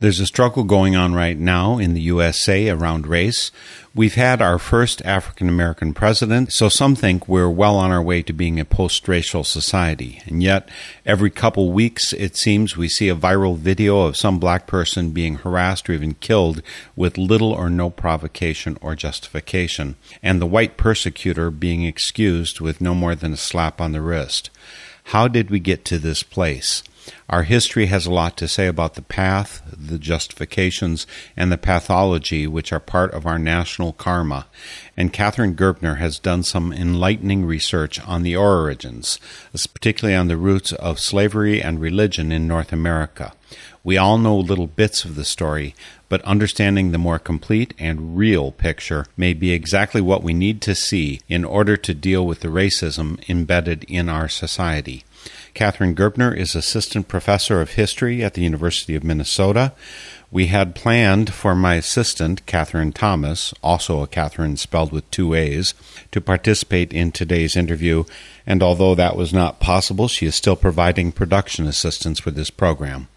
There's a struggle going on right now in the USA around race. We've had our first African American president, so some think we're well on our way to being a post racial society. And yet, every couple weeks, it seems we see a viral video of some black person being harassed or even killed with little or no provocation or justification, and the white persecutor being excused with no more than a slap on the wrist. How did we get to this place? Our history has a lot to say about the path, the justifications, and the pathology which are part of our national karma. And Katharine Gerbner has done some enlightening research on the origins, particularly on the roots of slavery and religion in North America. We all know little bits of the story, but understanding the more complete and real picture may be exactly what we need to see in order to deal with the racism embedded in our society. Katharine Gerbner is assistant professor of history at the University of Minnesota. We had planned for my assistant, Catherine Thomas, also a Catherine spelled with two A's, to participate in today's interview, and although that was not possible, she is still providing production assistance for this program.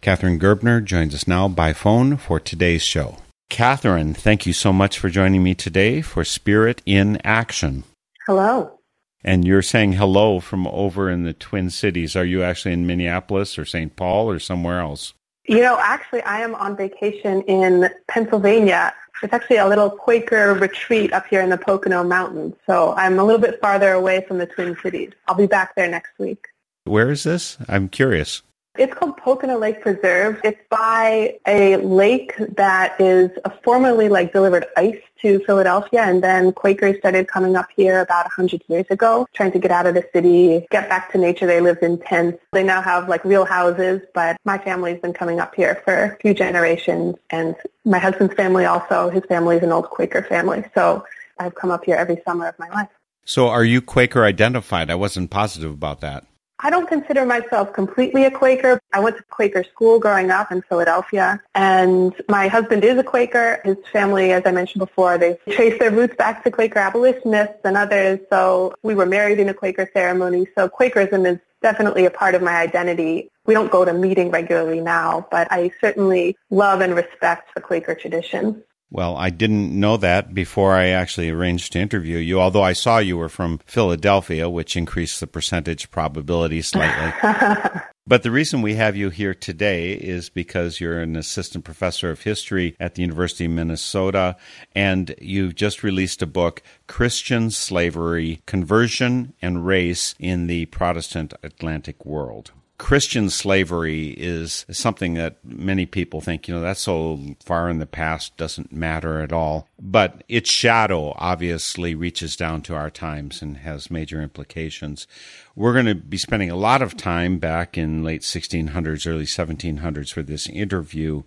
Katharine Gerbner joins us now by phone for today's show. Catherine, thank you so much for joining me today for Spirit in Action. Hello. And you're saying hello from over in the Twin Cities. Are you actually in Minneapolis or St. Paul or somewhere else? You know, actually, I am on vacation in Pennsylvania. It's actually a little Quaker retreat up here in the Pocono Mountains. So I'm a little bit farther away from the Twin Cities. I'll be back there next week. Where is this? I'm curious. It's called Pocono Lake Preserve. It's by a lake that is formerly like delivered ice to Philadelphia and then Quakers started coming up here about 100 years ago trying to get out of the city, get back to nature. They lived in tents. They now have like real houses, but my family's been coming up here for a few generations and my husband's family also, his family is an old Quaker family. So I've come up here every summer of my life. So are you Quaker identified? I wasn't positive about that. I don't consider myself completely a Quaker. I went to Quaker school growing up in Philadelphia, and my husband is a Quaker. His family, as I mentioned before, they trace their roots back to Quaker abolitionists and others. So we were married in a Quaker ceremony. So Quakerism is definitely a part of my identity. We don't go to meeting regularly now, but I certainly love and respect the Quaker tradition. Well, I didn't know that before I actually arranged to interview you, although I saw you were from Philadelphia, which increased the percentage probability slightly. but the reason we have you here today is because you're an assistant professor of history at the University of Minnesota, and you've just released a book, Christian Slavery, Conversion and Race in the Protestant Atlantic World. Christian slavery is something that many people think, you know, that's so far in the past, doesn't matter at all. But its shadow obviously reaches down to our times and has major implications. We're going to be spending a lot of time back in late 1600s, early 1700s for this interview.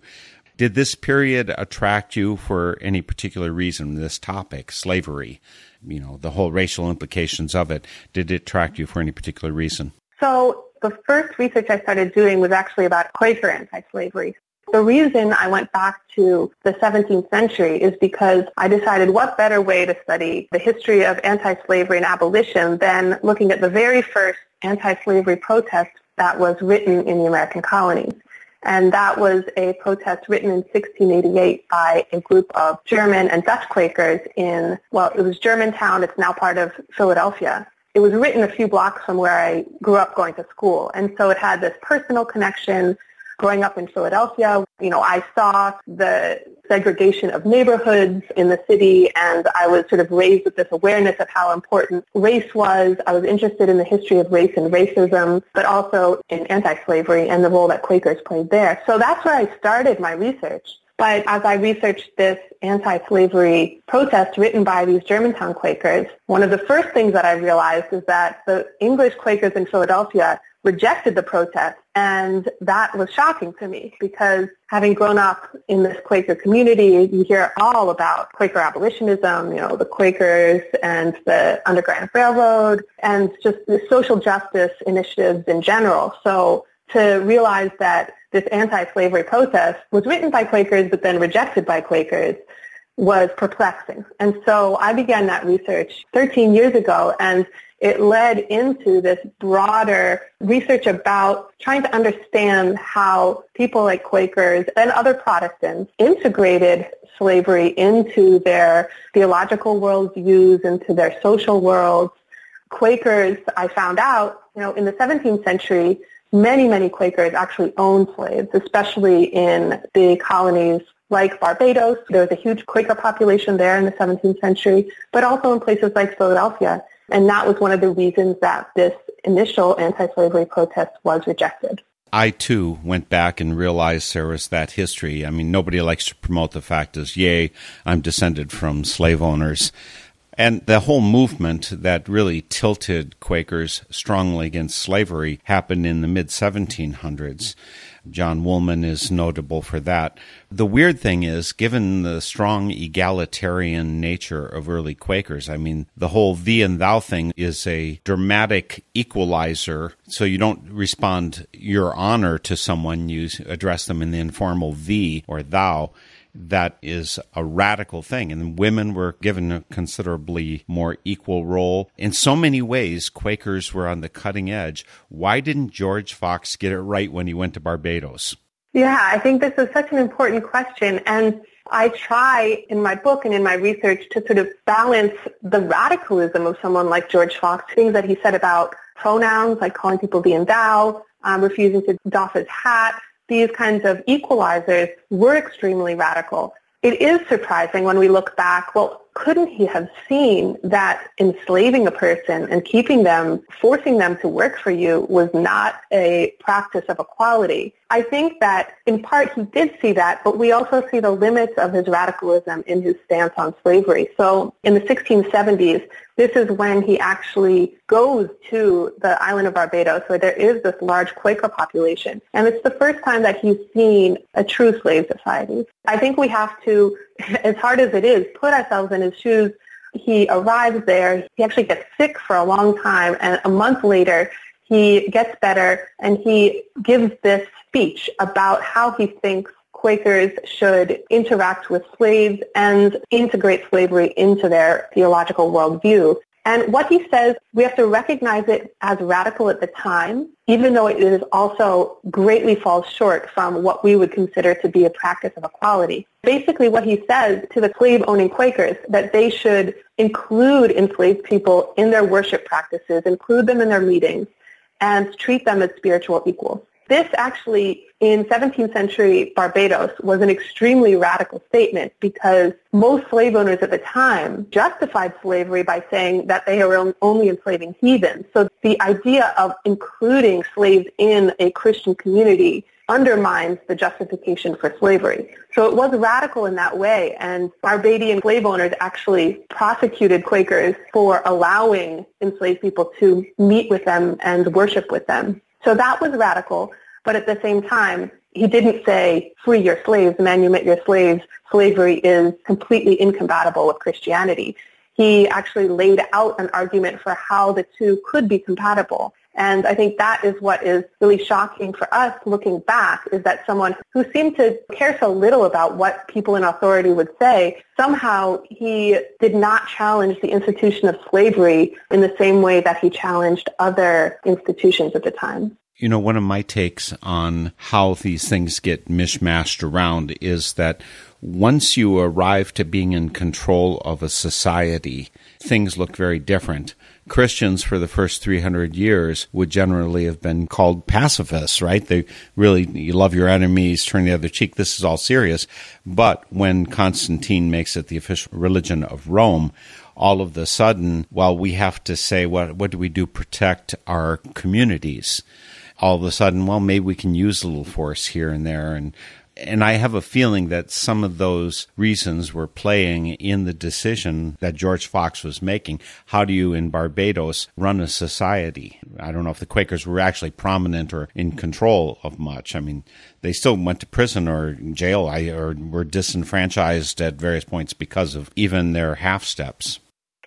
Did this period attract you for any particular reason, this topic, slavery? You know, the whole racial implications of it. Did it attract you for any particular reason? So the first research I started doing was actually about Quaker anti-slavery. The reason I went back to the 17th century is because I decided what better way to study the history of anti-slavery and abolition than looking at the very first anti-slavery protest that was written in the American colonies. And that was a protest written in 1688 by a group of German and Dutch Quakers in, well, it was Germantown. It's now part of Philadelphia it was written a few blocks from where I grew up going to school. And so it had this personal connection growing up in Philadelphia. You know, I saw the segregation of neighborhoods in the city and I was sort of raised with this awareness of how important race was. I was interested in the history of race and racism, but also in anti-slavery and the role that Quakers played there. So that's where I started my research. But as I researched this anti-slavery protest written by these Germantown Quakers, one of the first things that I realized is that the English Quakers in Philadelphia rejected the protest And that was shocking to me because having grown up in this Quaker community, you hear all about Quaker abolitionism, you know, the Quakers and the Underground Railroad and just the social justice initiatives in general. So to realize that this anti-slavery protest was written by Quakers but then rejected by Quakers was perplexing. And so I began that research 13 years ago and it led into this broader research about trying to understand how people like Quakers and other Protestants integrated slavery into their theological worldviews, into their social worlds. Quakers, I found out, you know, in the 17th century, many, many Quakers actually owned slaves, especially in the colonies like Barbados. There was a huge Quaker population there in the 17th century, but also in places like Philadelphia. And that was one of the reasons that this initial anti-slavery protest was rejected. I too went back and realized was that history. I mean, nobody likes to promote the fact as, yay, I'm descended from slave owners. And the whole movement that really tilted Quakers strongly against slavery happened in the mid 1700s. John Woolman is notable for that. The weird thing is, given the strong egalitarian nature of early Quakers, I mean, the whole thee and thou thing is a dramatic equalizer. So you don't respond your honor to someone, you address them in the informal thee or thou that is a radical thing. And women were given a considerably more equal role. In so many ways, Quakers were on thee cutting edge. Why didn't George Fox get it right when he went to Barbados? Yeah, I think this is such an important question. And I try in my book and in my research to sort of balance the radicalism of someone like George Fox, things that he said about pronouns, like calling people the and thou, um, refusing to doff his hat, these kinds of equalizers were extremely radical. It is surprising when we look back, well, couldn't he have seen that enslaving a person and keeping them, forcing them to work for you was not a practice of equality? I think that in part he did see that, but we also see the limits of his radicalism in his stance on slavery. So in the 1670s, this is when he actually goes to the island of Barbados where there is this large Quaker population. And it's the first time that he's seen a true slave society. I think we have to, as hard as it is, put ourselves in his shoes. He arrives there. He actually gets sick for a long time. And a month later, he gets better and he gives this speech about how he thinks Quakers should interact with slaves and integrate slavery into their theological worldview. And what he says, we have to recognize it as radical at the time, even though it is also greatly falls short from what we would consider to be a practice of equality. Basically what he says to the slave-owning Quakers, that they should include enslaved people in their worship practices, include them in their meetings, and treat them as spiritual equals. This actually, in 17th century Barbados, was an extremely radical statement because most slave owners at the time justified slavery by saying that they were only enslaving heathens. So the idea of including slaves in a Christian community undermines the justification for slavery. So it was radical in that way, and Barbadian slave owners actually prosecuted Quakers for allowing enslaved people to meet with them and worship with them. So that was radical. But at the same time, he didn't say, free your slaves, manumit your slaves. Slavery is completely incompatible with Christianity. He actually laid out an argument for how the two could be compatible. And I think that is what is really shocking for us looking back is that someone who seemed to care so little about what people in authority would say, somehow he did not challenge the institution of slavery in the same way that he challenged other institutions at the time. You know, one of my takes on how these things get mishmashed around is that once you arrive to being in control of a society, things look very different. Christians for the first 300 years would generally have been called pacifists, right? They really, you love your enemies, turn the other cheek. This is all serious. But when Constantine makes it the official religion of Rome, all of the sudden, well, we have to say, what, what do we do protect our communities? all of a sudden, well, maybe we can use a little force here and there. And And I have a feeling that some of those reasons were playing in the decision that George Fox was making. How do you in Barbados run a society? I don't know if the Quakers were actually prominent or in control of much. I mean, they still went to prison or jail or were disenfranchised at various points because of even their half steps.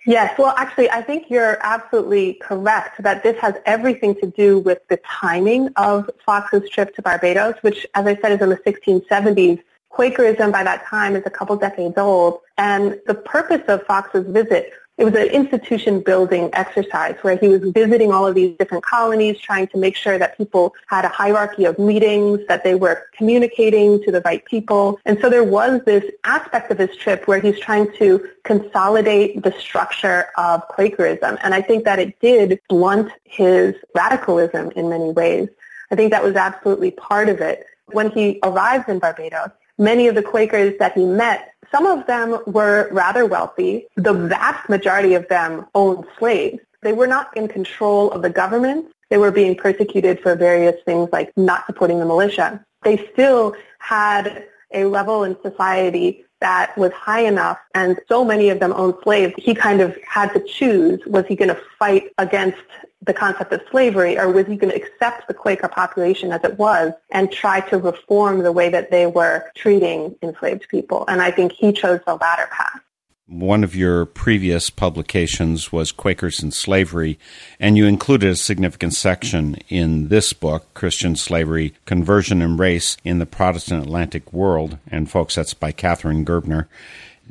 Yes, well, actually, I think you're absolutely correct that this has everything to do with the timing of Fox's trip to Barbados, which, as I said, is in the 1670s. Quakerism by that time is a couple decades old, and the purpose of Fox's visit it was an institution building exercise where he was visiting all of these different colonies, trying to make sure that people had a hierarchy of meetings, that they were communicating to the right people. And so there was this aspect of his trip where he's trying to consolidate the structure of Quakerism. And I think that it did blunt his radicalism in many ways. I think that was absolutely part of it. When he arrived in Barbados, many of the Quakers that he met some of them were rather wealthy. The vast majority of them owned slaves. They were not in control of the government. They were being persecuted for various things like not supporting the militia. They still had a level in society that was high enough and so many of them owned slaves, he kind of had to choose, was he going to fight against the concept of slavery or was he going to accept the Quaker population as it was and try to reform the way that they were treating enslaved people? And I think he chose the latter path. One of your previous publications was Quakers and Slavery, and you included a significant section in this book, Christian Slavery, Conversion and Race in the Protestant Atlantic World. And folks, that's by Katharine Gerbner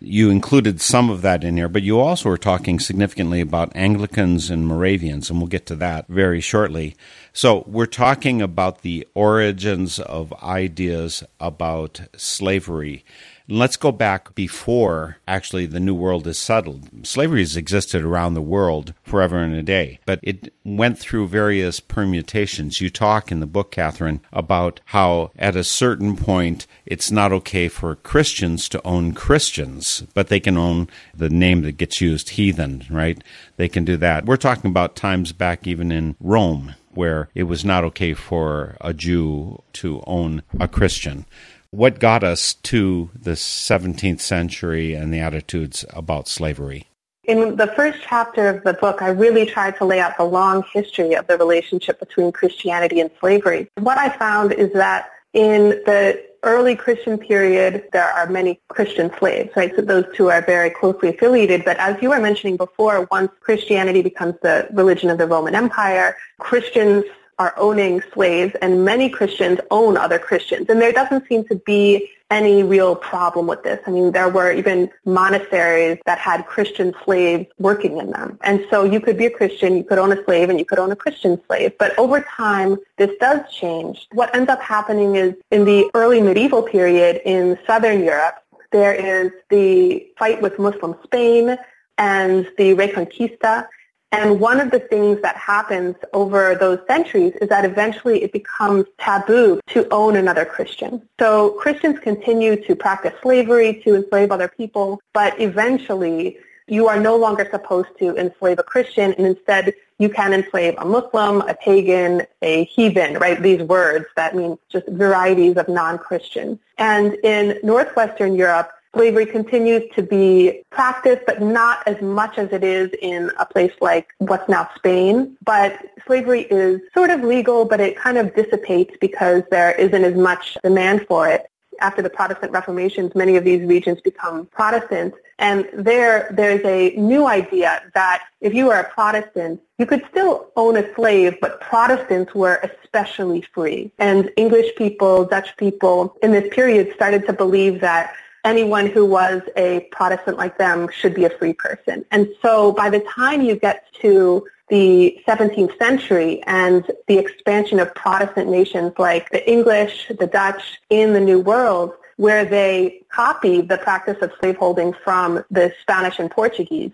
you included some of that in here, but you also were talking significantly about Anglicans and Moravians, and we'll get to that very shortly. So, we're talking about the origins of ideas about slavery. Let's go back before actually the New World is settled. Slavery has existed around the world forever and a day, but it went through various permutations. You talk in the book, Catherine, about how at a certain point it's not okay for Christians to own Christians, but they can own the name that gets used, heathen, right? They can do that. We're talking about times back even in Rome where it was not okay for a Jew to own a Christian what got us to the 17th century and the attitudes about slavery? In the first chapter of the book, I really tried to lay out the long history of the relationship between Christianity and slavery. What I found is that in the early Christian period, there are many Christian slaves, right? So those two are very closely affiliated. But as you were mentioning before, once Christianity becomes the religion of the Roman Empire, Christians are owning slaves and many Christians own other Christians. And there doesn't seem to be any real problem with this. I mean, there were even monasteries that had Christian slaves working in them. And so you could be a Christian, you could own a slave, and you could own a Christian slave. But over time, this does change. What ends up happening is in the early medieval period in southern Europe, there is the fight with Muslim Spain and the Reconquista and one of the things that happens over those centuries is that eventually it becomes taboo to own another Christian. So Christians continue to practice slavery, to enslave other people, but eventually you are no longer supposed to enslave a Christian and instead you can enslave a Muslim, a pagan, a heathen, right? These words that mean just varieties of non-Christian. And in Northwestern Europe, slavery continues to be practiced, but not as much as it is in a place like what's now Spain. But slavery is sort of legal, but it kind of dissipates because there isn't as much demand for it. After the Protestant Reformations, many of these regions become Protestant. And there, there's a new idea that if you were a Protestant, you could still own a slave, but Protestants were especially free. And English people, Dutch people in this period started to believe that anyone who was a Protestant like them should be a free person. And so by the time you get to the 17th century and the expansion of Protestant nations like the English, the Dutch in the New World, where they copied the practice of slaveholding from the Spanish and Portuguese,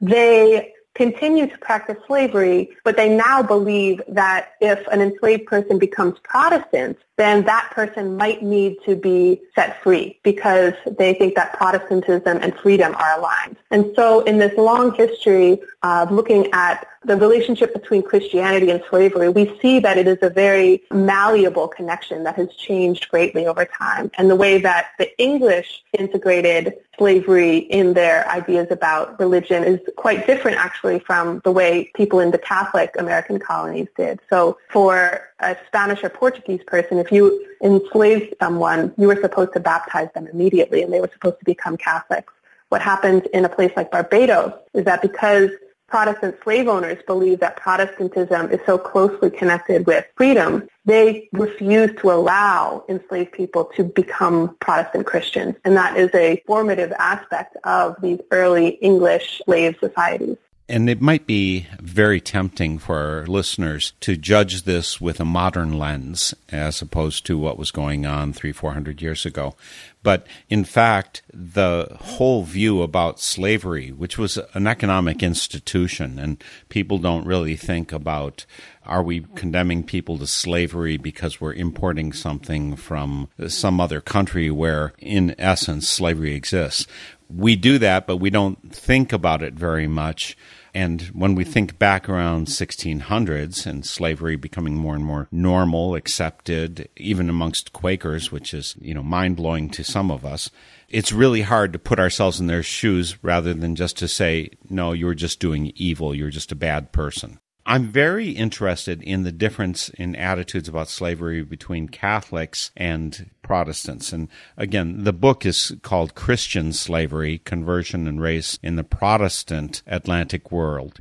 they continue to practice slavery, but they now believe that if an enslaved person becomes Protestant, then that person might need to be set free because they think that Protestantism and freedom are aligned. And so in this long history, of looking at the relationship between Christianity and slavery, we see that it is a very malleable connection that has changed greatly over time. And the way that the English integrated slavery in their ideas about religion is quite different actually from the way people in the Catholic American colonies did. So for a Spanish or Portuguese person, if you enslaved someone, you were supposed to baptize them immediately and they were supposed to become Catholics. What happens in a place like Barbados is that because Protestant slave owners believe that Protestantism is so closely connected with freedom, they refuse to allow enslaved people to become Protestant Christians. And that is a formative aspect of these early English slave societies. And it might be very tempting for our listeners to judge this with a modern lens as opposed to what was going on three, four hundred years ago. But in fact, the whole view about slavery, which was an economic institution, and people don't really think about are we condemning people to slavery because we're importing something from some other country where, in essence, slavery exists? We do that, but we don't think about it very much. And when we think back around 1600s and slavery becoming more and more normal, accepted, even amongst Quakers, which is, you know, mind blowing to some of us, it's really hard to put ourselves in their shoes rather than just to say, no, you're just doing evil. You're just a bad person. I'm very interested in the difference in attitudes about slavery between Catholics and Protestants. And again, the book is called Christian Slavery Conversion and Race in the Protestant Atlantic World.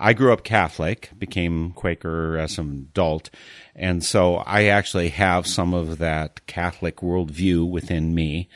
I grew up Catholic, became Quaker as an adult, and so I actually have some of that Catholic worldview within me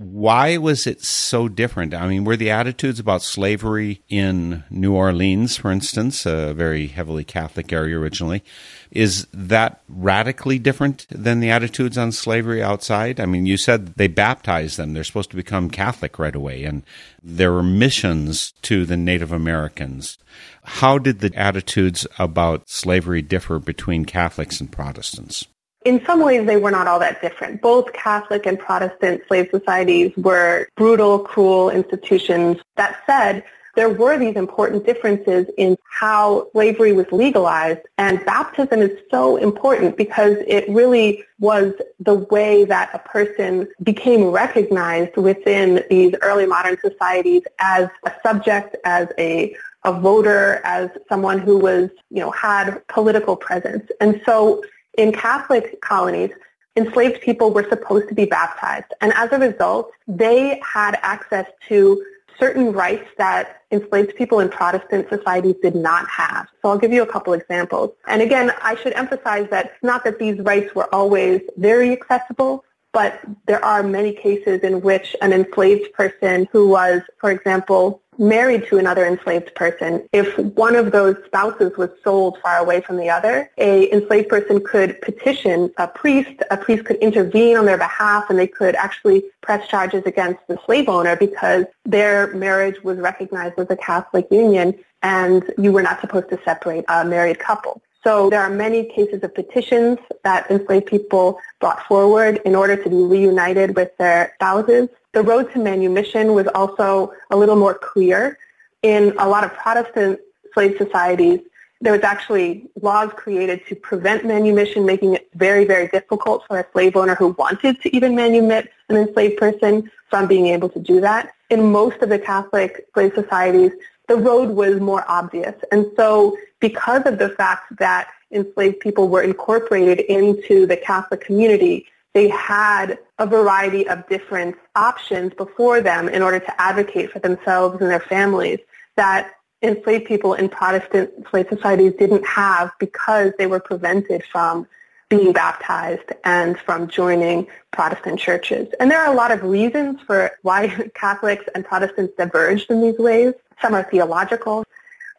why was it so different? I mean, were the attitudes about slavery in New Orleans, for instance, a very heavily Catholic area originally, is that radically different than the attitudes on slavery outside? I mean, you said they baptized them. They're supposed to become Catholic right away, and there were missions to the Native Americans. How did the attitudes about slavery differ between Catholics and Protestants? In some ways, they were not all that different. Both Catholic and Protestant slave societies were brutal, cruel institutions. That said, there were these important differences in how slavery was legalized. And baptism is so important because it really was the way that a person became recognized within these early modern societies as a subject, as a a voter, as someone who was, you know, had political presence. And so in Catholic colonies, enslaved people were supposed to be baptized. And as a result, they had access to certain rights that enslaved people in Protestant societies did not have. So I'll give you a couple examples. And again, I should emphasize that it's not that these rights were always very accessible, but there are many cases in which an enslaved person who was, for example, married to another enslaved person, if one of those spouses was sold far away from the other, a enslaved person could petition a priest. A priest could intervene on their behalf, and they could actually press charges against the slave owner because their marriage was recognized as a Catholic union, and you were not supposed to separate a married couple. So there are many cases of petitions that enslaved people brought forward in order to be reunited with their spouses. The road to manumission was also a little more clear. In a lot of Protestant slave societies, there was actually laws created to prevent manumission, making it very, very difficult for a slave owner who wanted to even manumit an enslaved person from being able to do that. In most of the Catholic slave societies, the road was more obvious. And so because of the fact that enslaved people were incorporated into the Catholic community, they had a variety of different options before them in order to advocate for themselves and their families that enslaved people in Protestant slave societies didn't have because they were prevented from being baptized and from joining Protestant churches. And there are a lot of reasons for why Catholics and Protestants diverged in these ways. Some are theological,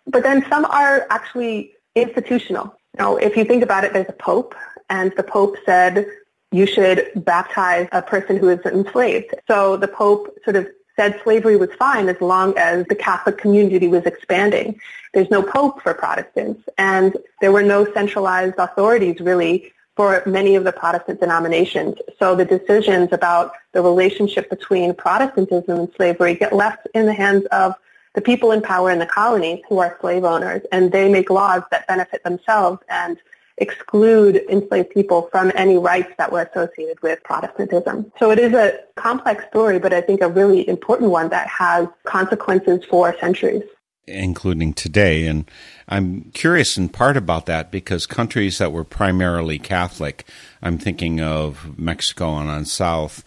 but then some are actually institutional. Now, if you think about it, there's a pope, and the pope said you should baptize a person who is enslaved. So the pope sort of said slavery was fine as long as the Catholic community was expanding. There's no pope for Protestants, and there were no centralized authorities really for many of the Protestant denominations. So the decisions about the relationship between Protestantism and slavery get left in the hands of the people in power in the colonies who are slave owners, and they make laws that benefit themselves and exclude enslaved people from any rights that were associated with Protestantism. So it is a complex story, but I think a really important one that has consequences for centuries. Including today. And I'm curious in part about that because countries that were primarily Catholic, I'm thinking of Mexico and on south,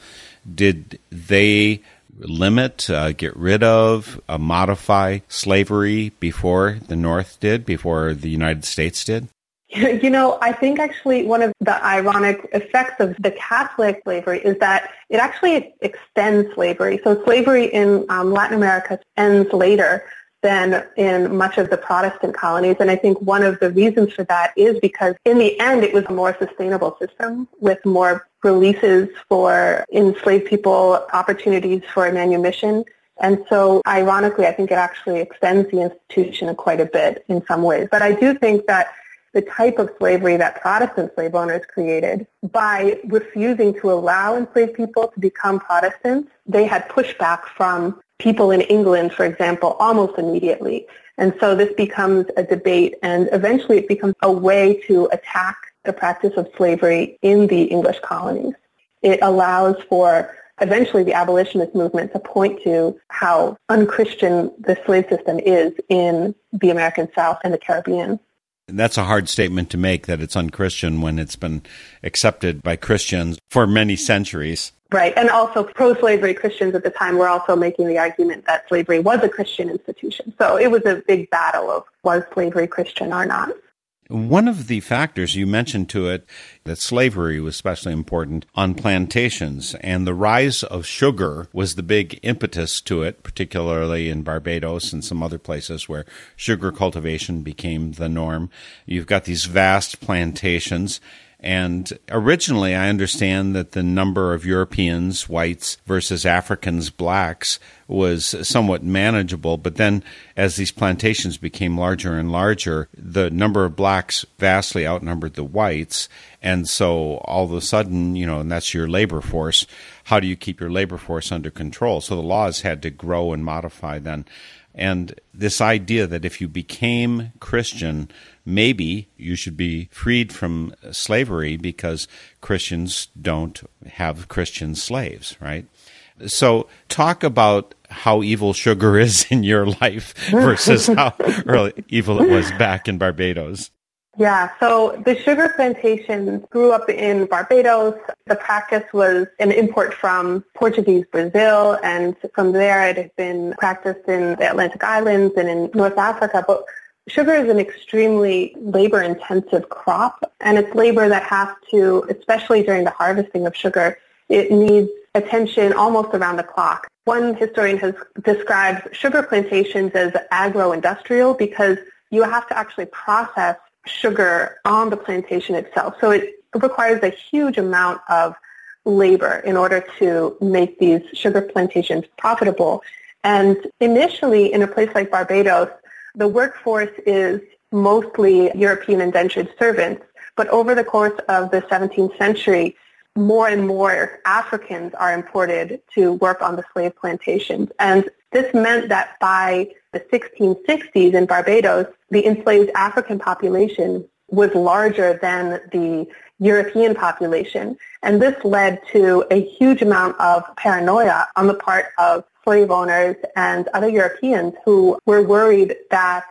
did they limit, uh, get rid of, uh, modify slavery before the North did, before the United States did? You know, I think actually one of the ironic effects of the Catholic slavery is that it actually extends slavery. So slavery in um, Latin America ends later than in much of the Protestant colonies. And I think one of the reasons for that is because in the end it was a more sustainable system with more releases for enslaved people, opportunities for manumission. And so ironically, I think it actually extends the institution quite a bit in some ways. But I do think that the type of slavery that Protestant slave owners created by refusing to allow enslaved people to become Protestants. They had pushback from people in England, for example, almost immediately. And so this becomes a debate and eventually it becomes a way to attack the practice of slavery in the English colonies. It allows for eventually the abolitionist movement to point to how unchristian the slave system is in the American South and the Caribbean. That's a hard statement to make that it's unchristian when it's been accepted by Christians for many centuries. Right. And also pro-slavery Christians at the time were also making the argument that slavery was a Christian institution. So it was a big battle of was slavery Christian or not. One of the factors you mentioned to it that slavery was especially important on plantations, and the rise of sugar was the big impetus to it, particularly in Barbados and some other places where sugar cultivation became the norm. You've got these vast plantations, and originally, I understand that the number of Europeans, whites, versus Africans, blacks, was somewhat manageable. But then, as these plantations became larger and larger, the number of blacks vastly outnumbered the whites. And so, all of a sudden, you know, and that's your labor force. How do you keep your labor force under control? So the laws had to grow and modify then. And this idea that if you became Christian, maybe you should be freed from slavery because Christians don't have Christian slaves, right? So, talk about how evil sugar is in your life versus how early evil it was back in Barbados. Yeah, so the sugar plantations grew up in Barbados. The practice was an import from Portuguese Brazil, and from there it had been practiced in the Atlantic Islands and in North Africa. But sugar is an extremely labor-intensive crop, and it's labor that has to, especially during the harvesting of sugar, it needs attention almost around the clock. One historian has described sugar plantations as agro-industrial because you have to actually process sugar on the plantation itself. So it requires a huge amount of labor in order to make these sugar plantations profitable. And initially, in a place like Barbados, the workforce is mostly European indentured servants. But over the course of the 17th century, more and more Africans are imported to work on the slave plantations. And this meant that by the 1660s in Barbados, the enslaved African population was larger than the European population. And this led to a huge amount of paranoia on the part of slave owners and other Europeans who were worried that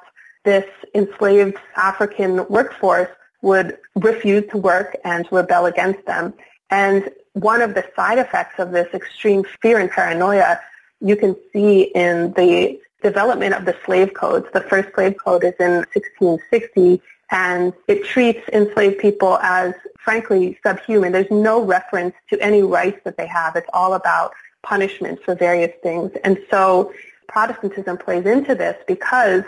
this enslaved African workforce would refuse to work and rebel against them. And one of the side effects of this extreme fear and paranoia you can see in the development of the slave codes. The first slave code is in 1660 and it treats enslaved people as frankly subhuman. There's no reference to any rights that they have. It's all about punishments for various things. And so Protestantism plays into this because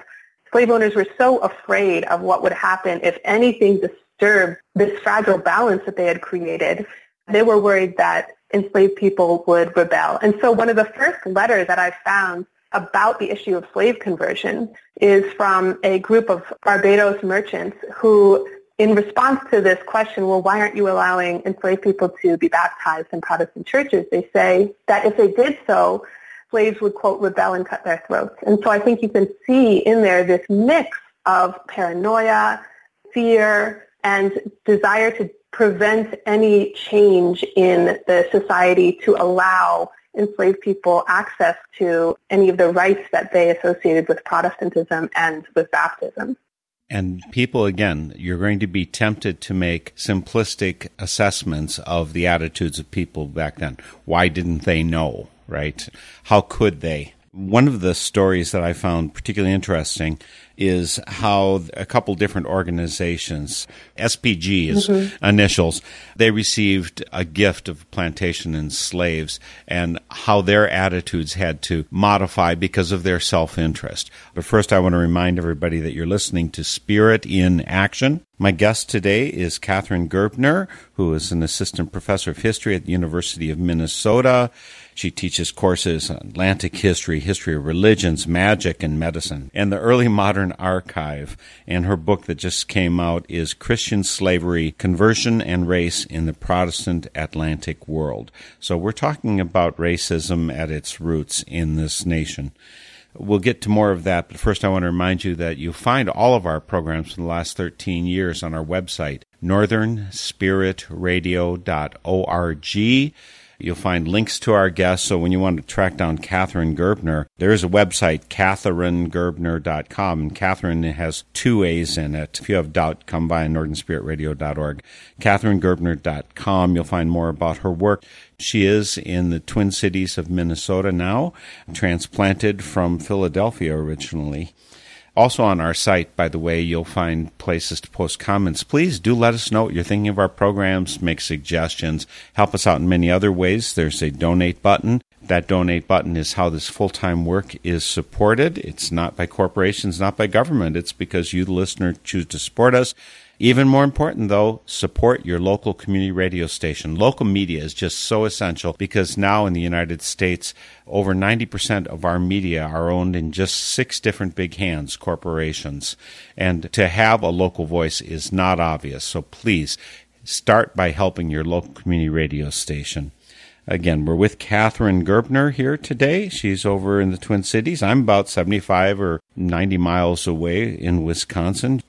slave owners were so afraid of what would happen if anything disturbed this fragile balance that they had created they were worried that enslaved people would rebel. And so one of the first letters that I found about the issue of slave conversion is from a group of Barbados merchants who, in response to this question, well, why aren't you allowing enslaved people to be baptized in Protestant churches? They say that if they did so, slaves would, quote, rebel and cut their throats. And so I think you can see in there this mix of paranoia, fear, and desire to prevent any change in the society to allow enslaved people access to any of the rights that they associated with Protestantism and with baptism. And people, again, you're going to be tempted to make simplistic assessments of the attitudes of people back then. Why didn't they know, right? How could they? One of the stories that I found particularly interesting is how a couple different organizations, SPG is mm-hmm. initials, they received a gift of plantation and slaves and how their attitudes had to modify because of their self interest. But first, I want to remind everybody that you're listening to Spirit in Action. My guest today is Katharine Gerbner, who is an assistant professor of history at the University of Minnesota. She teaches courses on Atlantic history, history of religions, magic, and medicine, and the early modern archive. And her book that just came out is Christian Slavery, Conversion and Race in the Protestant Atlantic World. So we're talking about racism at its roots in this nation. We'll get to more of that, but first I want to remind you that you'll find all of our programs from the last 13 years on our website, northernspiritradio.org. You'll find links to our guests. So when you want to track down Katharine Gerbner, there is a website, katharinegerbner.com. And Katharine has two A's in it. If you have doubt, come by northernspiritradio.org. katharinegerbner.com. You'll find more about her work. She is in the Twin Cities of Minnesota now, transplanted from Philadelphia originally. Also on our site, by the way, you'll find places to post comments. Please do let us know what you're thinking of our programs, make suggestions, help us out in many other ways. There's a donate button. That donate button is how this full time work is supported. It's not by corporations, not by government. It's because you, the listener, choose to support us. Even more important, though, support your local community radio station. Local media is just so essential because now in the United States, over 90% of our media are owned in just six different big hands, corporations. And to have a local voice is not obvious. So please start by helping your local community radio station. Again, we're with Katharine Gerbner here today. She's over in the Twin Cities. I'm about 75 or 90 miles away in Wisconsin.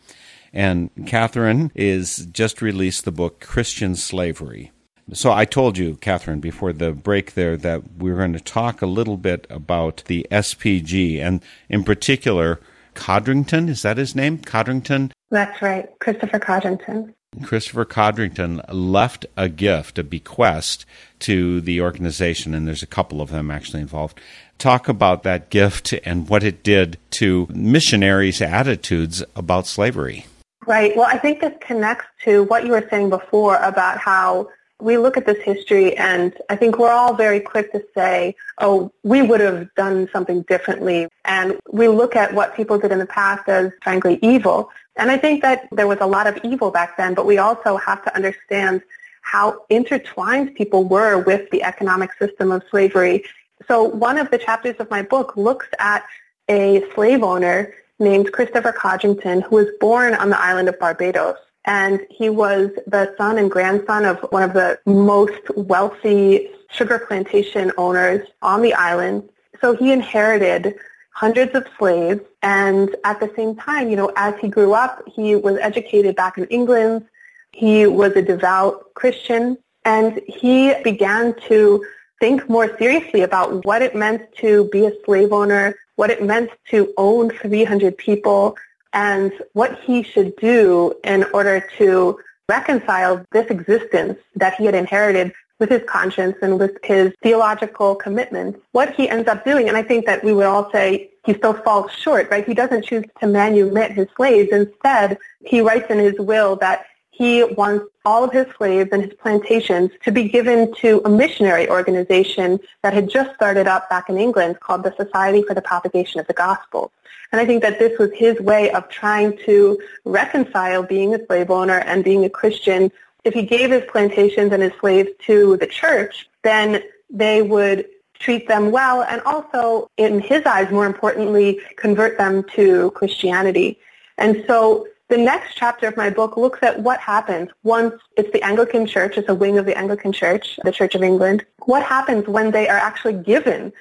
And Catherine is just released the book Christian Slavery. So I told you, Catherine, before the break there, that we are going to talk a little bit about the SPG and in particular Codrington. Is that his name? Codrington? That's right. Christopher Codrington. Christopher Codrington left a gift, a bequest to the organization, and there's a couple of them actually involved. Talk about that gift and what it did to missionaries' attitudes about slavery. Right. Well, I think this connects to what you were saying before about how we look at this history and I think we're all very quick to say, oh, we would have done something differently. And we look at what people did in the past as frankly evil. And I think that there was a lot of evil back then, but we also have to understand how intertwined people were with the economic system of slavery. So one of the chapters of my book looks at a slave owner named Christopher Codrington, who was born on the island of Barbados. And he was the son and grandson of one of the most wealthy sugar plantation owners on the island. So he inherited hundreds of slaves. And at the same time, you know, as he grew up, he was educated back in England. He was a devout Christian. And he began to think more seriously about what it meant to be a slave owner, what it meant to own 300 people, and what he should do in order to reconcile this existence that he had inherited with his conscience and with his theological commitments, what he ends up doing, and I think that we would all say he still falls short, right? He doesn't choose to manumit his slaves. Instead, he writes in his will that he wants all of his slaves and his plantations to be given to a missionary organization that had just started up back in England called the Society for the Propagation of the Gospel. And I think that this was his way of trying to reconcile being a slave owner and being a Christian. If he gave his plantations and his slaves to the church, then they would treat them well and also, in his eyes, more importantly, convert them to Christianity. And so the next chapter of my book looks at what happens once it's the Anglican Church, it's a wing of the Anglican Church, the Church of England. What happens when they are actually given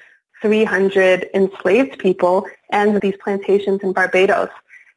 300 enslaved people and these plantations in Barbados.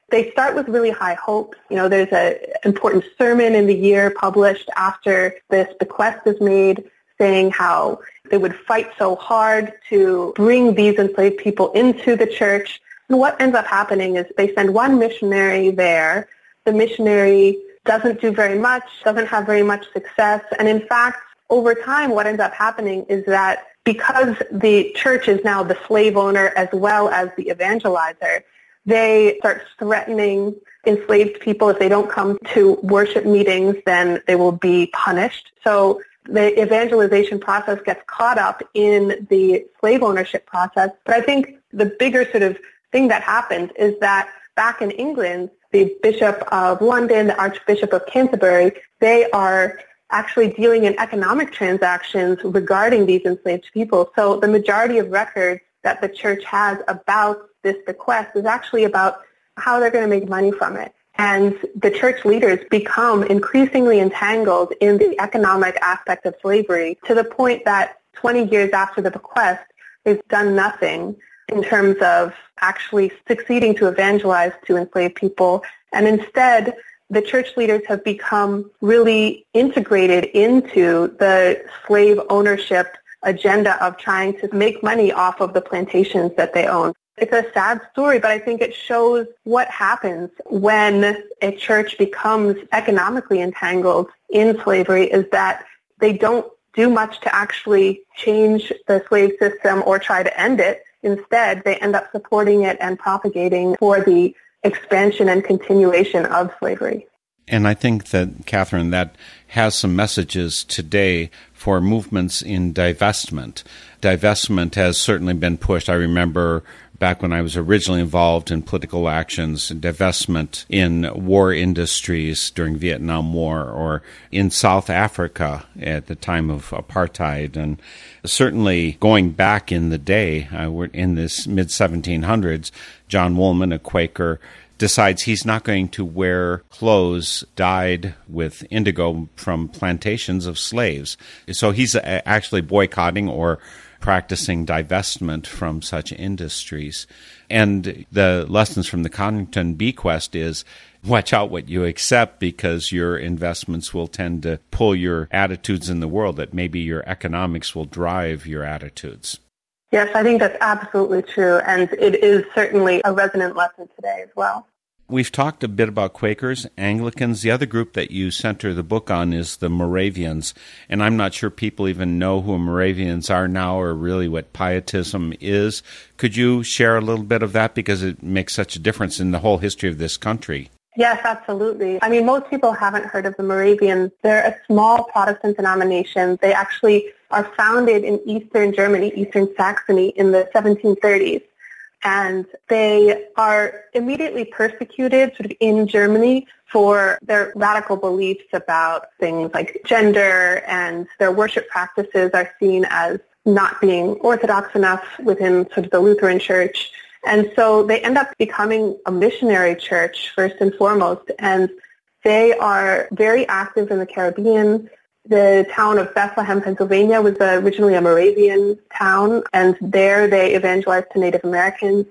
They start with really high hopes. You know, there's an important sermon in the year published after this bequest is made saying how they would fight so hard to bring these enslaved people into the church. And what ends up happening is they send one missionary there. The missionary doesn't do very much, doesn't have very much success. And in fact, over time, what ends up happening is that because the church is now the slave owner as well as the evangelizer, they start threatening enslaved people if they don't come to worship meetings, then they will be punished. So the evangelization process gets caught up in the slave ownership process. But I think the bigger sort of thing that happens is that back in England, the Bishop of London, the Archbishop of Canterbury, they are actually dealing in economic transactions regarding these enslaved people. So the majority of records that the church has about this bequest is actually about how they're going to make money from it. And the church leaders become increasingly entangled in the economic aspect of slavery to the point that 20 years after the bequest, they've done nothing in terms of actually succeeding to evangelize to enslaved people. And instead, the church leaders have become really integrated into the slave ownership agenda of trying to make money off of the plantations that they own. It's a sad story, but I think it shows what happens when a church becomes economically entangled in slavery is that they don't do much to actually change the slave system or try to end it. Instead, they end up supporting it and propagating for the expansion and continuation of slavery. And I think that, Katharine, that has some messages today for movements in divestment. Divestment has certainly been pushed. I remember back when I was originally involved in political actions, and divestment in war industries during Vietnam War or in South Africa at the time of apartheid. And certainly going back in the day, in this mid 1700s, John Woolman, a Quaker, decides he's not going to wear clothes dyed with indigo from plantations of slaves. So he's uh, actually boycotting or practicing divestment from such industries. And the lessons from the Codrington Bequest is watch out what you accept because your investments will tend to pull your attitudes in the world, that maybe your economics will drive your attitudes. Yes, I think that's absolutely true. And it is certainly a resonant lesson today as well. We've talked a bit about Quakers, Anglicans. The other group that you center the book on is the Moravians. And I'm not sure people even know who Moravians are now or really what Pietism is. Could you share a little bit of that because it makes such a difference in the whole history of this country? Yes, absolutely. I mean, most people haven't heard of the Moravians. They're a small Protestant denomination. They actually are founded in eastern Germany, eastern Saxony in the 1730s and they are immediately persecuted sort of in Germany for their radical beliefs about things like gender and their worship practices are seen as not being orthodox enough within sort of the Lutheran church. And so they end up becoming a missionary church first and foremost. And they are very active in the Caribbean. The town of Bethlehem, Pennsylvania was uh, originally a Moravian town, and there they evangelized to Native Americans.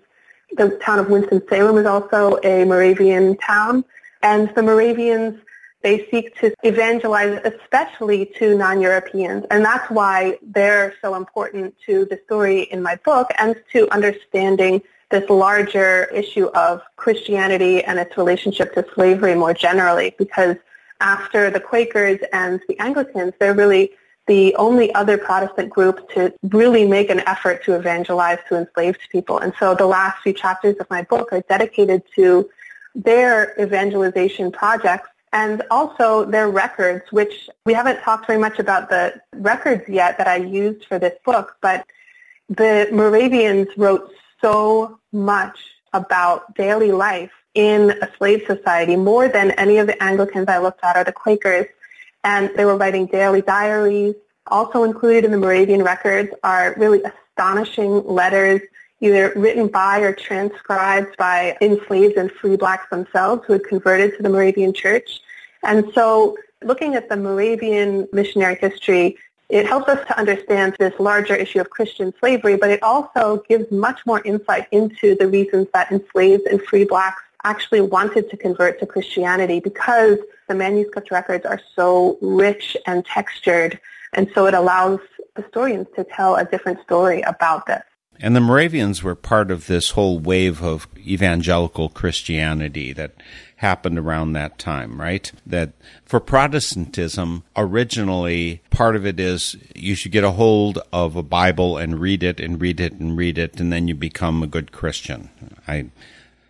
The town of Winston-Salem is also a Moravian town, and the Moravians, they seek to evangelize especially to non-Europeans, and that's why they're so important to the story in my book and to understanding this larger issue of Christianity and its relationship to slavery more generally, because after the Quakers and the Anglicans, they're really the only other Protestant group to really make an effort to evangelize to enslaved people. And so the last few chapters of my book are dedicated to their evangelization projects and also their records, which we haven't talked very much about the records yet that I used for this book, but the Moravians wrote so much about daily life in a slave society more than any of the Anglicans I looked at or the Quakers. And they were writing daily diaries. Also included in the Moravian records are really astonishing letters either written by or transcribed by enslaved and free blacks themselves who had converted to the Moravian church. And so looking at the Moravian missionary history, it helps us to understand this larger issue of Christian slavery, but it also gives much more insight into the reasons that enslaved and free blacks actually wanted to convert to Christianity because the manuscript records are so rich and textured. And so it allows historians to tell a different story about this. And the Moravians were part of this whole wave of evangelical Christianity that happened around that time, right? That for Protestantism, originally, part of it is you should get a hold of a Bible and read it and read it and read it, and then you become a good Christian. I,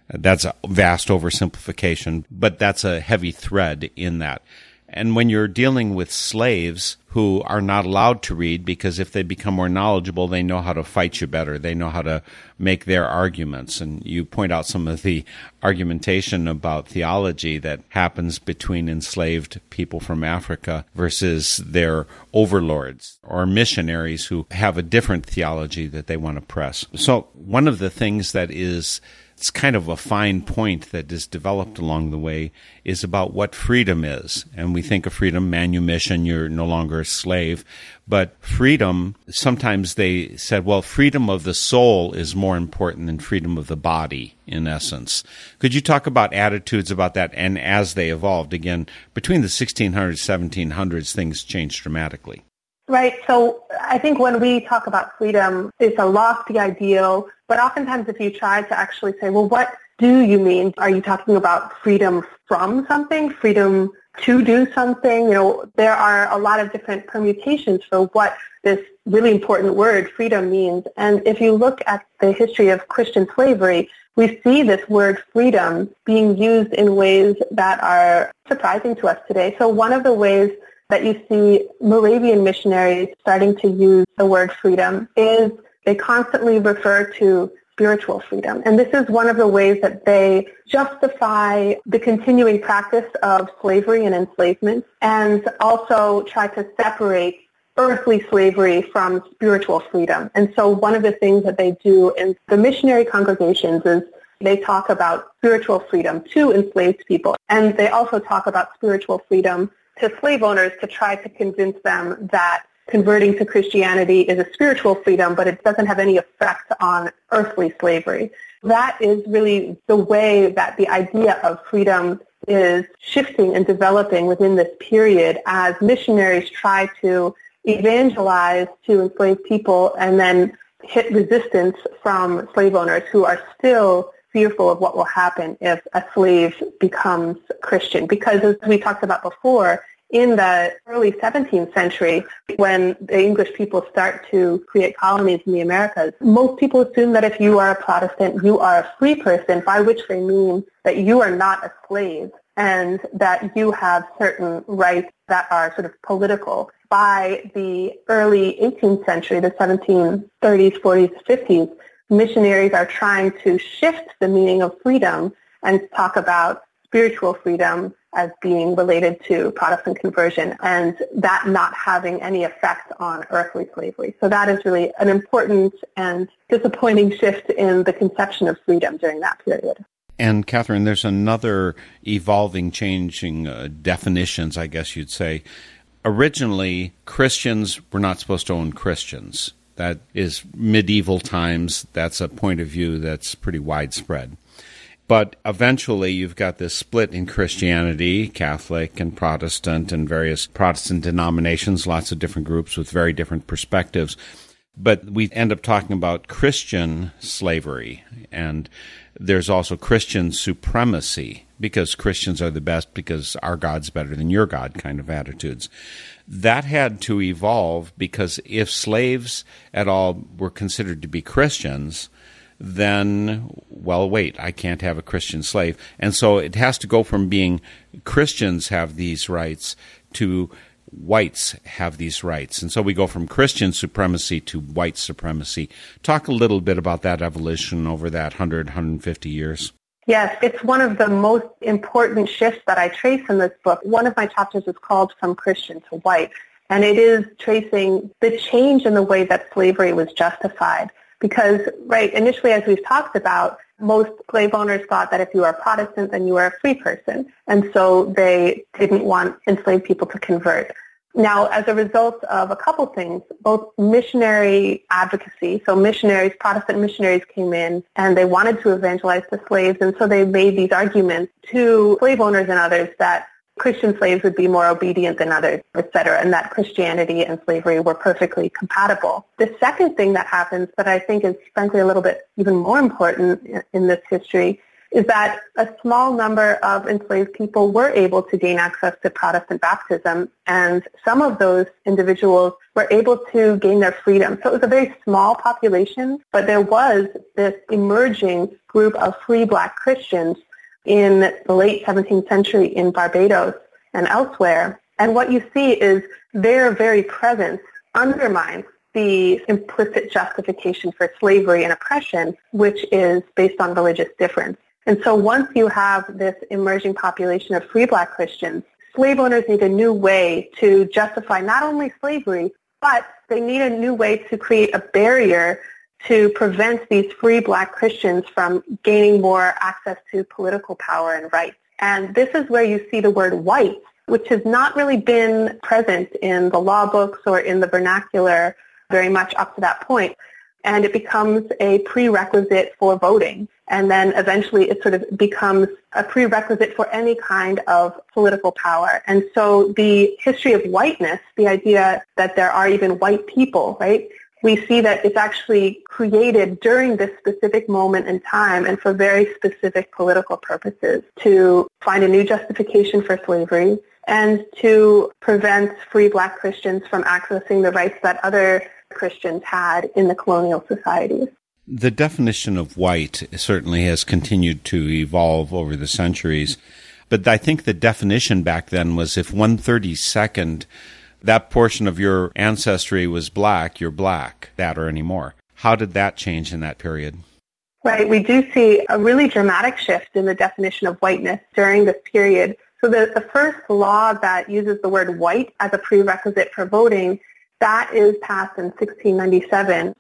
that's a vast oversimplification, but that's a heavy thread in that. And when you're dealing with slaves who are not allowed to read because if they become more knowledgeable, they know how to fight you better. They know how to make their arguments. And you point out some of the argumentation about theology that happens between enslaved people from Africa versus their overlords or missionaries who have a different theology that they want to press. So one of the things that is it's kind of a fine point that is developed along the way is about what freedom is. And we think of freedom, manumission, you're no longer a slave. But freedom, sometimes they said, well, freedom of the soul is more important than freedom of the body, in essence. Could you talk about attitudes about that and as they evolved? Again, between the 1600s, 1700s, things changed dramatically. Right. So I think when we talk about freedom, it's a lofty ideal, but oftentimes if you try to actually say, well, what do you mean? Are you talking about freedom from something, freedom to do something? You know, there are a lot of different permutations for what this really important word, freedom, means. And if you look at the history of Christian slavery, we see this word freedom being used in ways that are surprising to us today. So one of the ways that you see Moravian missionaries starting to use the word freedom is they constantly refer to spiritual freedom. And this is one of the ways that they justify the continuing practice of slavery and enslavement and also try to separate earthly slavery from spiritual freedom. And so one of the things that they do in the missionary congregations is they talk about spiritual freedom to enslaved people. And they also talk about spiritual freedom to slave owners to try to convince them that converting to Christianity is a spiritual freedom, but it doesn't have any effect on earthly slavery. That is really the way that the idea of freedom is shifting and developing within this period as missionaries try to evangelize to enslaved people and then hit resistance from slave owners who are still fearful of what will happen if a slave becomes Christian. Because as we talked about before, in the early 17th century, when the English people start to create colonies in the Americas, most people assume that if you are a Protestant, you are a free person, by which they mean that you are not a slave and that you have certain rights that are sort of political. By the early 18th century, the 1730s, 40s, 50s, missionaries are trying to shift the meaning of freedom and talk about spiritual freedom as being related to Protestant conversion and that not having any effect on earthly slavery. So that is really an important and disappointing shift in the conception of freedom during that period. And Katharine, there's another evolving, changing uh, definitions, I guess you'd say. Originally, Christians were not supposed to own Christians. That is medieval times. That's a point of view that's pretty widespread. But eventually, you've got this split in Christianity, Catholic and Protestant, and various Protestant denominations, lots of different groups with very different perspectives. But we end up talking about Christian slavery, and there's also Christian supremacy because Christians are the best because our God's better than your God kind of attitudes that had to evolve because if slaves at all were considered to be Christians, then, well, wait, I can't have a Christian slave. And so it has to go from being Christians have these rights to whites have these rights. And so we go from Christian supremacy to white supremacy. Talk a little bit about that evolution over that 100, 150 years. Yes, it's one of the most important shifts that I trace in this book. One of my chapters is called From Christian to White, and it is tracing the change in the way that slavery was justified. Because, right, initially, as we've talked about, most slave owners thought that if you are a Protestant, then you are a free person. And so they didn't want enslaved people to convert. Now, as a result of a couple things, both missionary advocacy, so missionaries, Protestant missionaries came in and they wanted to evangelize the slaves, and so they made these arguments to slave owners and others that Christian slaves would be more obedient than others, etc., and that Christianity and slavery were perfectly compatible. The second thing that happens that I think is frankly a little bit even more important in this history is that a small number of enslaved people were able to gain access to Protestant baptism, and some of those individuals were able to gain their freedom. So it was a very small population, but there was this emerging group of free black Christians in the late 17th century in Barbados and elsewhere. And what you see is their very presence undermines the implicit justification for slavery and oppression, which is based on religious difference. And so once you have this emerging population of free black Christians, slave owners need a new way to justify not only slavery, but they need a new way to create a barrier to prevent these free black Christians from gaining more access to political power and rights. And this is where you see the word white, which has not really been present in the law books or in the vernacular very much up to that point. And it becomes a prerequisite for voting and then eventually it sort of becomes a prerequisite for any kind of political power. And so the history of whiteness, the idea that there are even white people, right? We see that it's actually created during this specific moment in time and for very specific political purposes to find a new justification for slavery and to prevent free black Christians from accessing the rights that other Christians had in the colonial societies. The definition of white certainly has continued to evolve over the centuries, but I think the definition back then was if one thirty second that portion of your ancestry was black, you're black, that or any more. How did that change in that period? Right. We do see a really dramatic shift in the definition of whiteness during this period. So the, the first law that uses the word white as a prerequisite for voting, that is passed in 1697.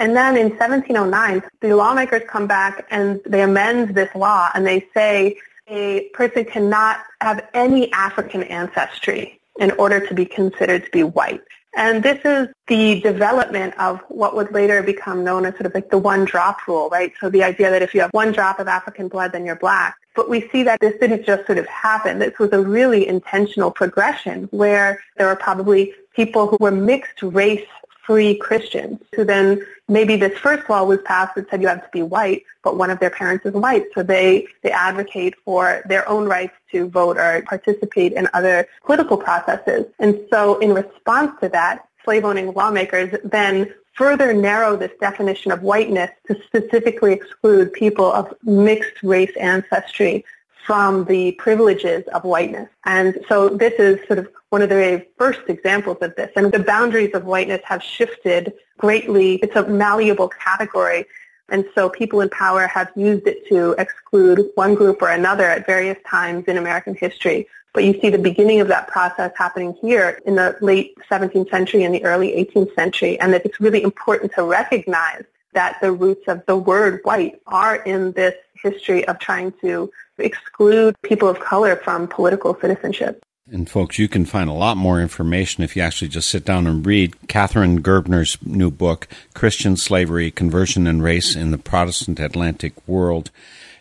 And then in 1709, the lawmakers come back and they amend this law and they say a person cannot have any African ancestry in order to be considered to be white. And this is the development of what would later become known as sort of like the one drop rule, right? So the idea that if you have one drop of African blood, then you're black. But we see that this didn't just sort of happen. This was a really intentional progression where there were probably people who were mixed race free Christians who then maybe this first law was passed that said you have to be white, but one of their parents is white. So they, they advocate for their own rights to vote or participate in other political processes. And so in response to that, slave owning lawmakers then further narrow this definition of whiteness to specifically exclude people of mixed race ancestry from the privileges of whiteness. And so this is sort of one of the very first examples of this. And the boundaries of whiteness have shifted greatly. It's a malleable category. And so people in power have used it to exclude one group or another at various times in American history. But you see the beginning of that process happening here in the late 17th century and the early 18th century. And that it's really important to recognize that the roots of the word white are in this history of trying to exclude people of color from political citizenship. And folks, you can find a lot more information if you actually just sit down and read Katharine Gerbner's new book, Christian Slavery, Conversion and Race in the Protestant Atlantic World.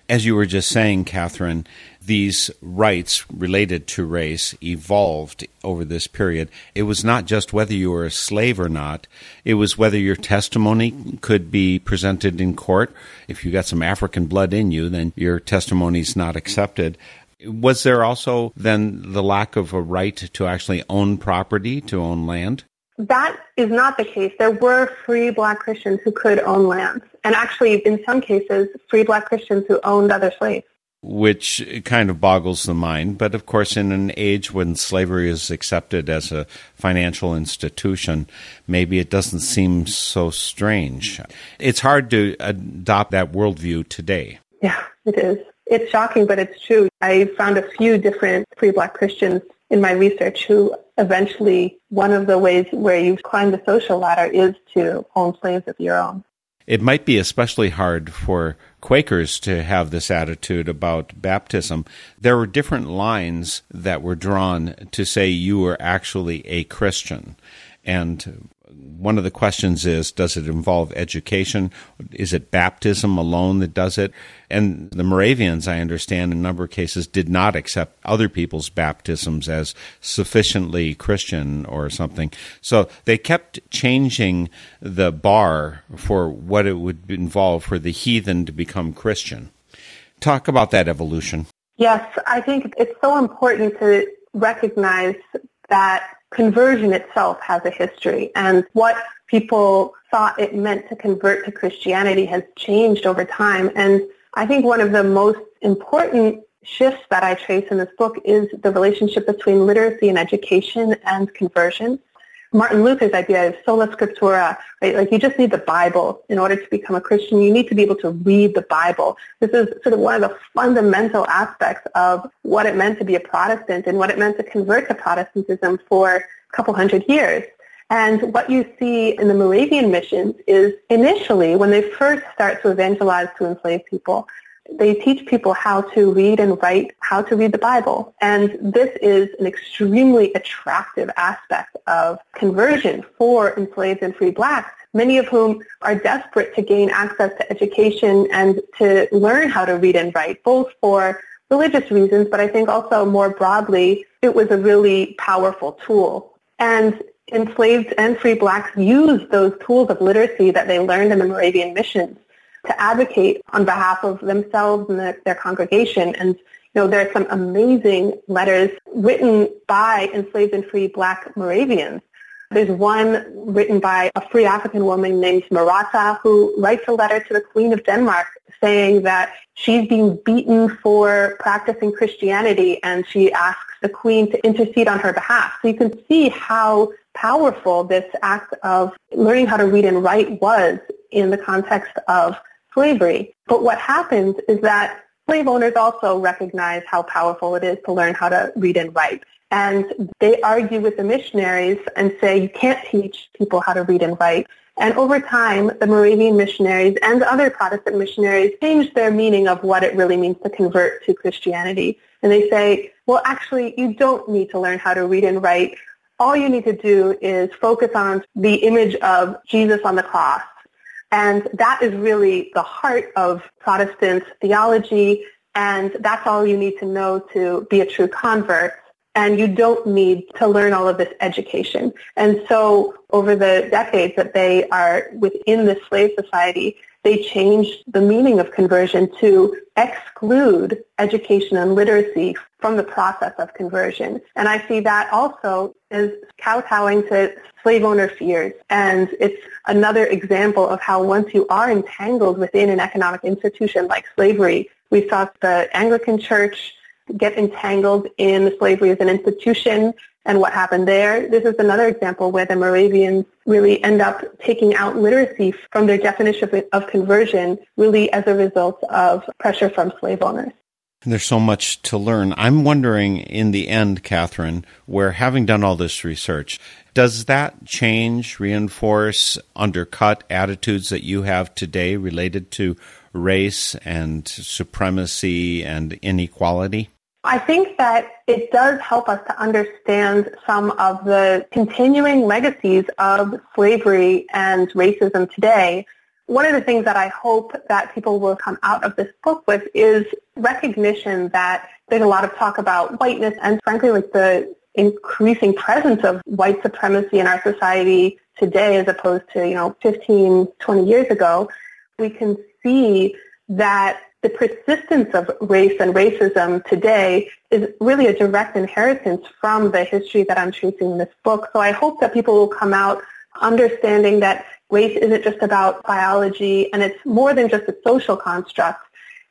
As you were just saying, Katharine, these rights related to race evolved over this period. It was not just whether you were a slave or not, it was whether your testimony could be presented in court. If you got some African blood in you, then your testimony is not accepted. Was there also then the lack of a right to actually own property, to own land? That is not the case. There were free black Christians who could own lands. And actually, in some cases, free black Christians who owned other slaves. Which kind of boggles the mind. But of course, in an age when slavery is accepted as a financial institution, maybe it doesn't seem so strange. It's hard to adopt that worldview today. Yeah, it is. It's shocking, but it's true. I found a few different free black Christians in my research who eventually one of the ways where you climb the social ladder is to own slaves of your own. It might be especially hard for Quakers to have this attitude about baptism. There were different lines that were drawn to say you were actually a Christian. And one of the questions is does it involve education? Is it baptism alone that does it? And the Moravians, I understand, in a number of cases did not accept other people's baptisms as sufficiently Christian or something. So they kept changing the bar for what it would involve for the heathen to become Christian. Talk about that evolution. Yes, I think it's so important to recognize that conversion itself has a history and what people thought it meant to convert to Christianity has changed over time. And I think one of the most important shifts that I trace in this book is the relationship between literacy and education and conversion. Martin Luther's idea of sola scriptura, right? Like you just need the Bible in order to become a Christian. You need to be able to read the Bible. This is sort of one of the fundamental aspects of what it meant to be a Protestant and what it meant to convert to Protestantism for a couple hundred years. And what you see in the Moravian missions is initially when they first start to evangelize to enslaved people, they teach people how to read and write, how to read the Bible. And this is an extremely attractive aspect of conversion for enslaved and free blacks, many of whom are desperate to gain access to education and to learn how to read and write, both for religious reasons, but I think also more broadly, it was a really powerful tool. And enslaved and free blacks used those tools of literacy that they learned in the Moravian missions to advocate on behalf of themselves and the, their congregation. And you know, there are some amazing letters written by enslaved and free black Moravians. There's one written by a free African woman named Marotta who writes a letter to the Queen of Denmark saying that she's being beaten for practicing Christianity and she asks the Queen to intercede on her behalf. So you can see how powerful this act of learning how to read and write was in the context of slavery. But what happens is that slave owners also recognize how powerful it is to learn how to read and write. And they argue with the missionaries and say you can't teach people how to read and write. And over time, the Moravian missionaries and other Protestant missionaries changed their meaning of what it really means to convert to Christianity. And they say, well, actually, you don't need to learn how to read and write. All you need to do is focus on the image of Jesus on the cross and that is really the heart of Protestant theology, and that's all you need to know to be a true convert. And you don't need to learn all of this education. And so over the decades that they are within the slave society, they changed the meaning of conversion to exclude education and literacy from the process of conversion. And I see that also as kowtowing to slave owner fears. And it's another example of how once you are entangled within an economic institution like slavery, we saw the Anglican Church get entangled in slavery as an institution and what happened there. This is another example where the Moravians really end up taking out literacy from their definition of conversion really as a result of pressure from slave owners. There's so much to learn. I'm wondering in the end, Katharine, where having done all this research, does that change, reinforce, undercut attitudes that you have today related to race and supremacy and inequality? I think that it does help us to understand some of the continuing legacies of slavery and racism today. One of the things that I hope that people will come out of this book with is recognition that there's a lot of talk about whiteness and frankly like the increasing presence of white supremacy in our society today as opposed to, you know, 15, 20 years ago. We can see that the persistence of race and racism today is really a direct inheritance from the history that I'm tracing in this book. So I hope that people will come out understanding that race isn't just about biology and it's more than just a social construct.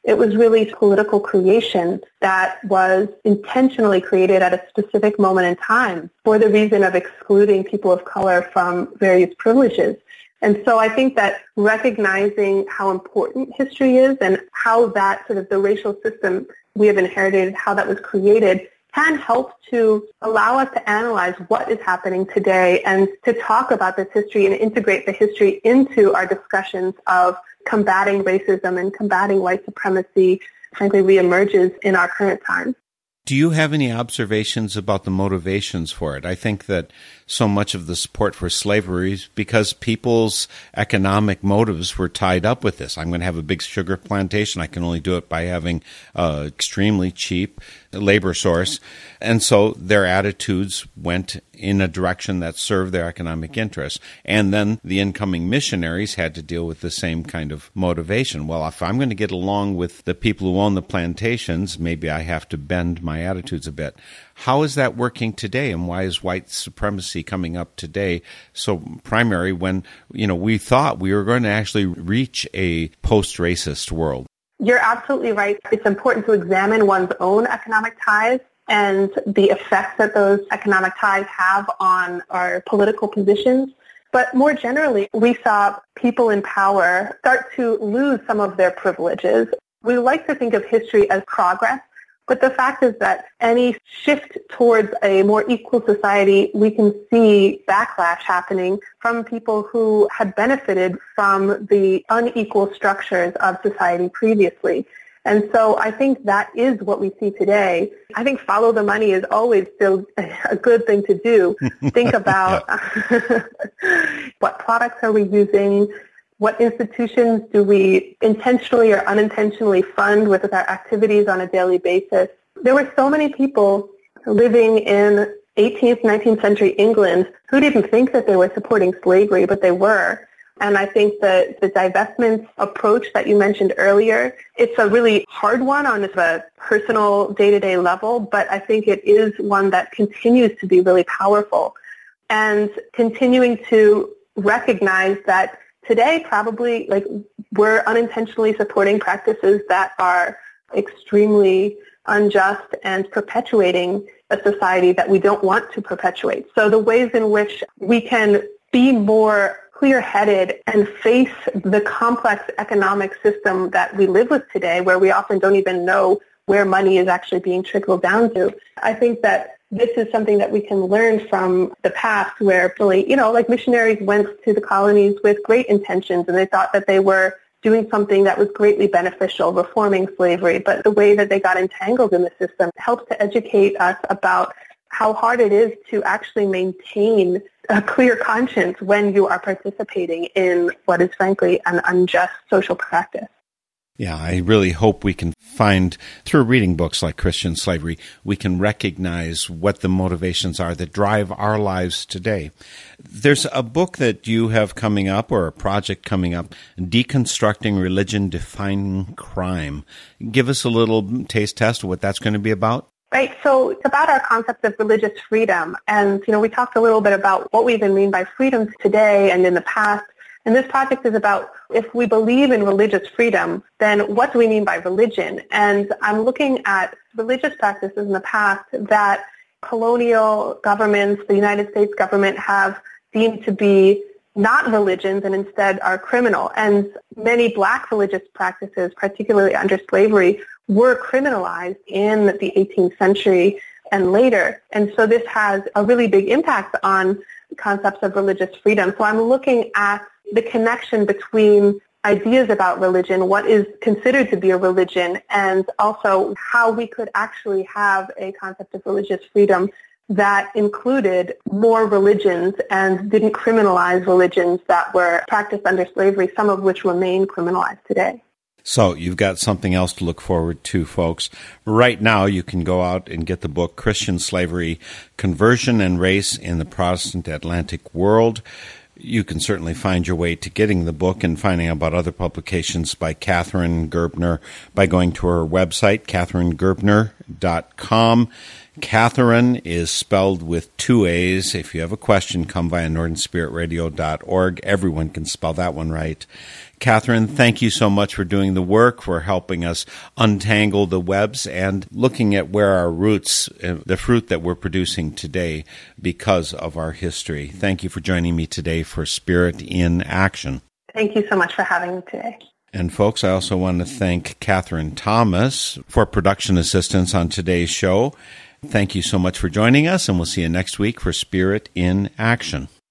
It was really political creation that was intentionally created at a specific moment in time for the reason of excluding people of color from various privileges. And so I think that recognizing how important history is and how that sort of the racial system we have inherited, how that was created, can help to allow us to analyze what is happening today and to talk about this history and integrate the history into our discussions of combating racism and combating white supremacy, frankly, reemerges in our current times. Do you have any observations about the motivations for it? I think that so much of the support for slavery is because people's economic motives were tied up with this. I'm going to have a big sugar plantation. I can only do it by having uh, extremely cheap labor source. And so their attitudes went in a direction that served their economic interests. And then the incoming missionaries had to deal with the same kind of motivation. Well, if I'm going to get along with the people who own the plantations, maybe I have to bend my attitudes a bit. How is that working today, and why is white supremacy coming up today so primary when you know we thought we were going to actually reach a post-racist world? You're absolutely right. It's important to examine one's own economic ties and the effects that those economic ties have on our political positions. But more generally, we saw people in power start to lose some of their privileges. We like to think of history as progress, but the fact is that any shift towards a more equal society, we can see backlash happening from people who had benefited from the unequal structures of society previously. And so I think that is what we see today. I think follow the money is always still a good thing to do. think about what products are we using? What institutions do we intentionally or unintentionally fund with our activities on a daily basis? There were so many people living in 18th, 19th century England who didn't think that they were supporting slavery, but they were. And I think that the divestment approach that you mentioned earlier, it's a really hard one on a personal day-to-day level, but I think it is one that continues to be really powerful. And continuing to recognize that today probably like we're unintentionally supporting practices that are extremely unjust and perpetuating a society that we don't want to perpetuate. So the ways in which we can be more clear-headed and face the complex economic system that we live with today where we often don't even know where money is actually being trickled down to. I think that this is something that we can learn from the past where really, you know, like missionaries went to the colonies with great intentions and they thought that they were doing something that was greatly beneficial, reforming slavery, but the way that they got entangled in the system helps to educate us about how hard it is to actually maintain a clear conscience when you are participating in what is frankly an unjust social practice. Yeah, I really hope we can find, through reading books like Christian Slavery, we can recognize what the motivations are that drive our lives today. There's a book that you have coming up, or a project coming up, Deconstructing Religion Defining Crime. Give us a little taste test of what that's going to be about. Right. So it's about our concept of religious freedom. And, you know, we talked a little bit about what we even mean by freedom today and in the past. And this project is about if we believe in religious freedom, then what do we mean by religion? And I'm looking at religious practices in the past that colonial governments, the United States government have deemed to be not religions and instead are criminal. And many black religious practices, particularly under slavery, were criminalized in the 18th century and later. And so this has a really big impact on concepts of religious freedom. So I'm looking at the connection between ideas about religion, what is considered to be a religion, and also how we could actually have a concept of religious freedom that included more religions and didn't criminalize religions that were practiced under slavery, some of which remain criminalized today. So you've got something else to look forward to, folks. Right now, you can go out and get the book Christian Slavery, Conversion and Race in the Protestant Atlantic World. You can certainly find your way to getting the book and finding out about other publications by Katharine Gerbner by going to her website, katharinegerbner.com. Katharine is spelled with two A's. If you have a question, come via northernspiritradio.org. Everyone can spell that one right. Katharine, thank you so much for doing the work, for helping us untangle the webs and looking at where our roots, uh, the fruit that we're producing today because of our history. Thank you for joining me today for Spirit in Action. Thank you so much for having me today. And folks, I also want to thank Catherine Thomas for production assistance on today's show. Thank you so much for joining us, and we'll see you next week for Spirit in Action.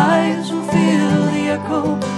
lives will feel the echo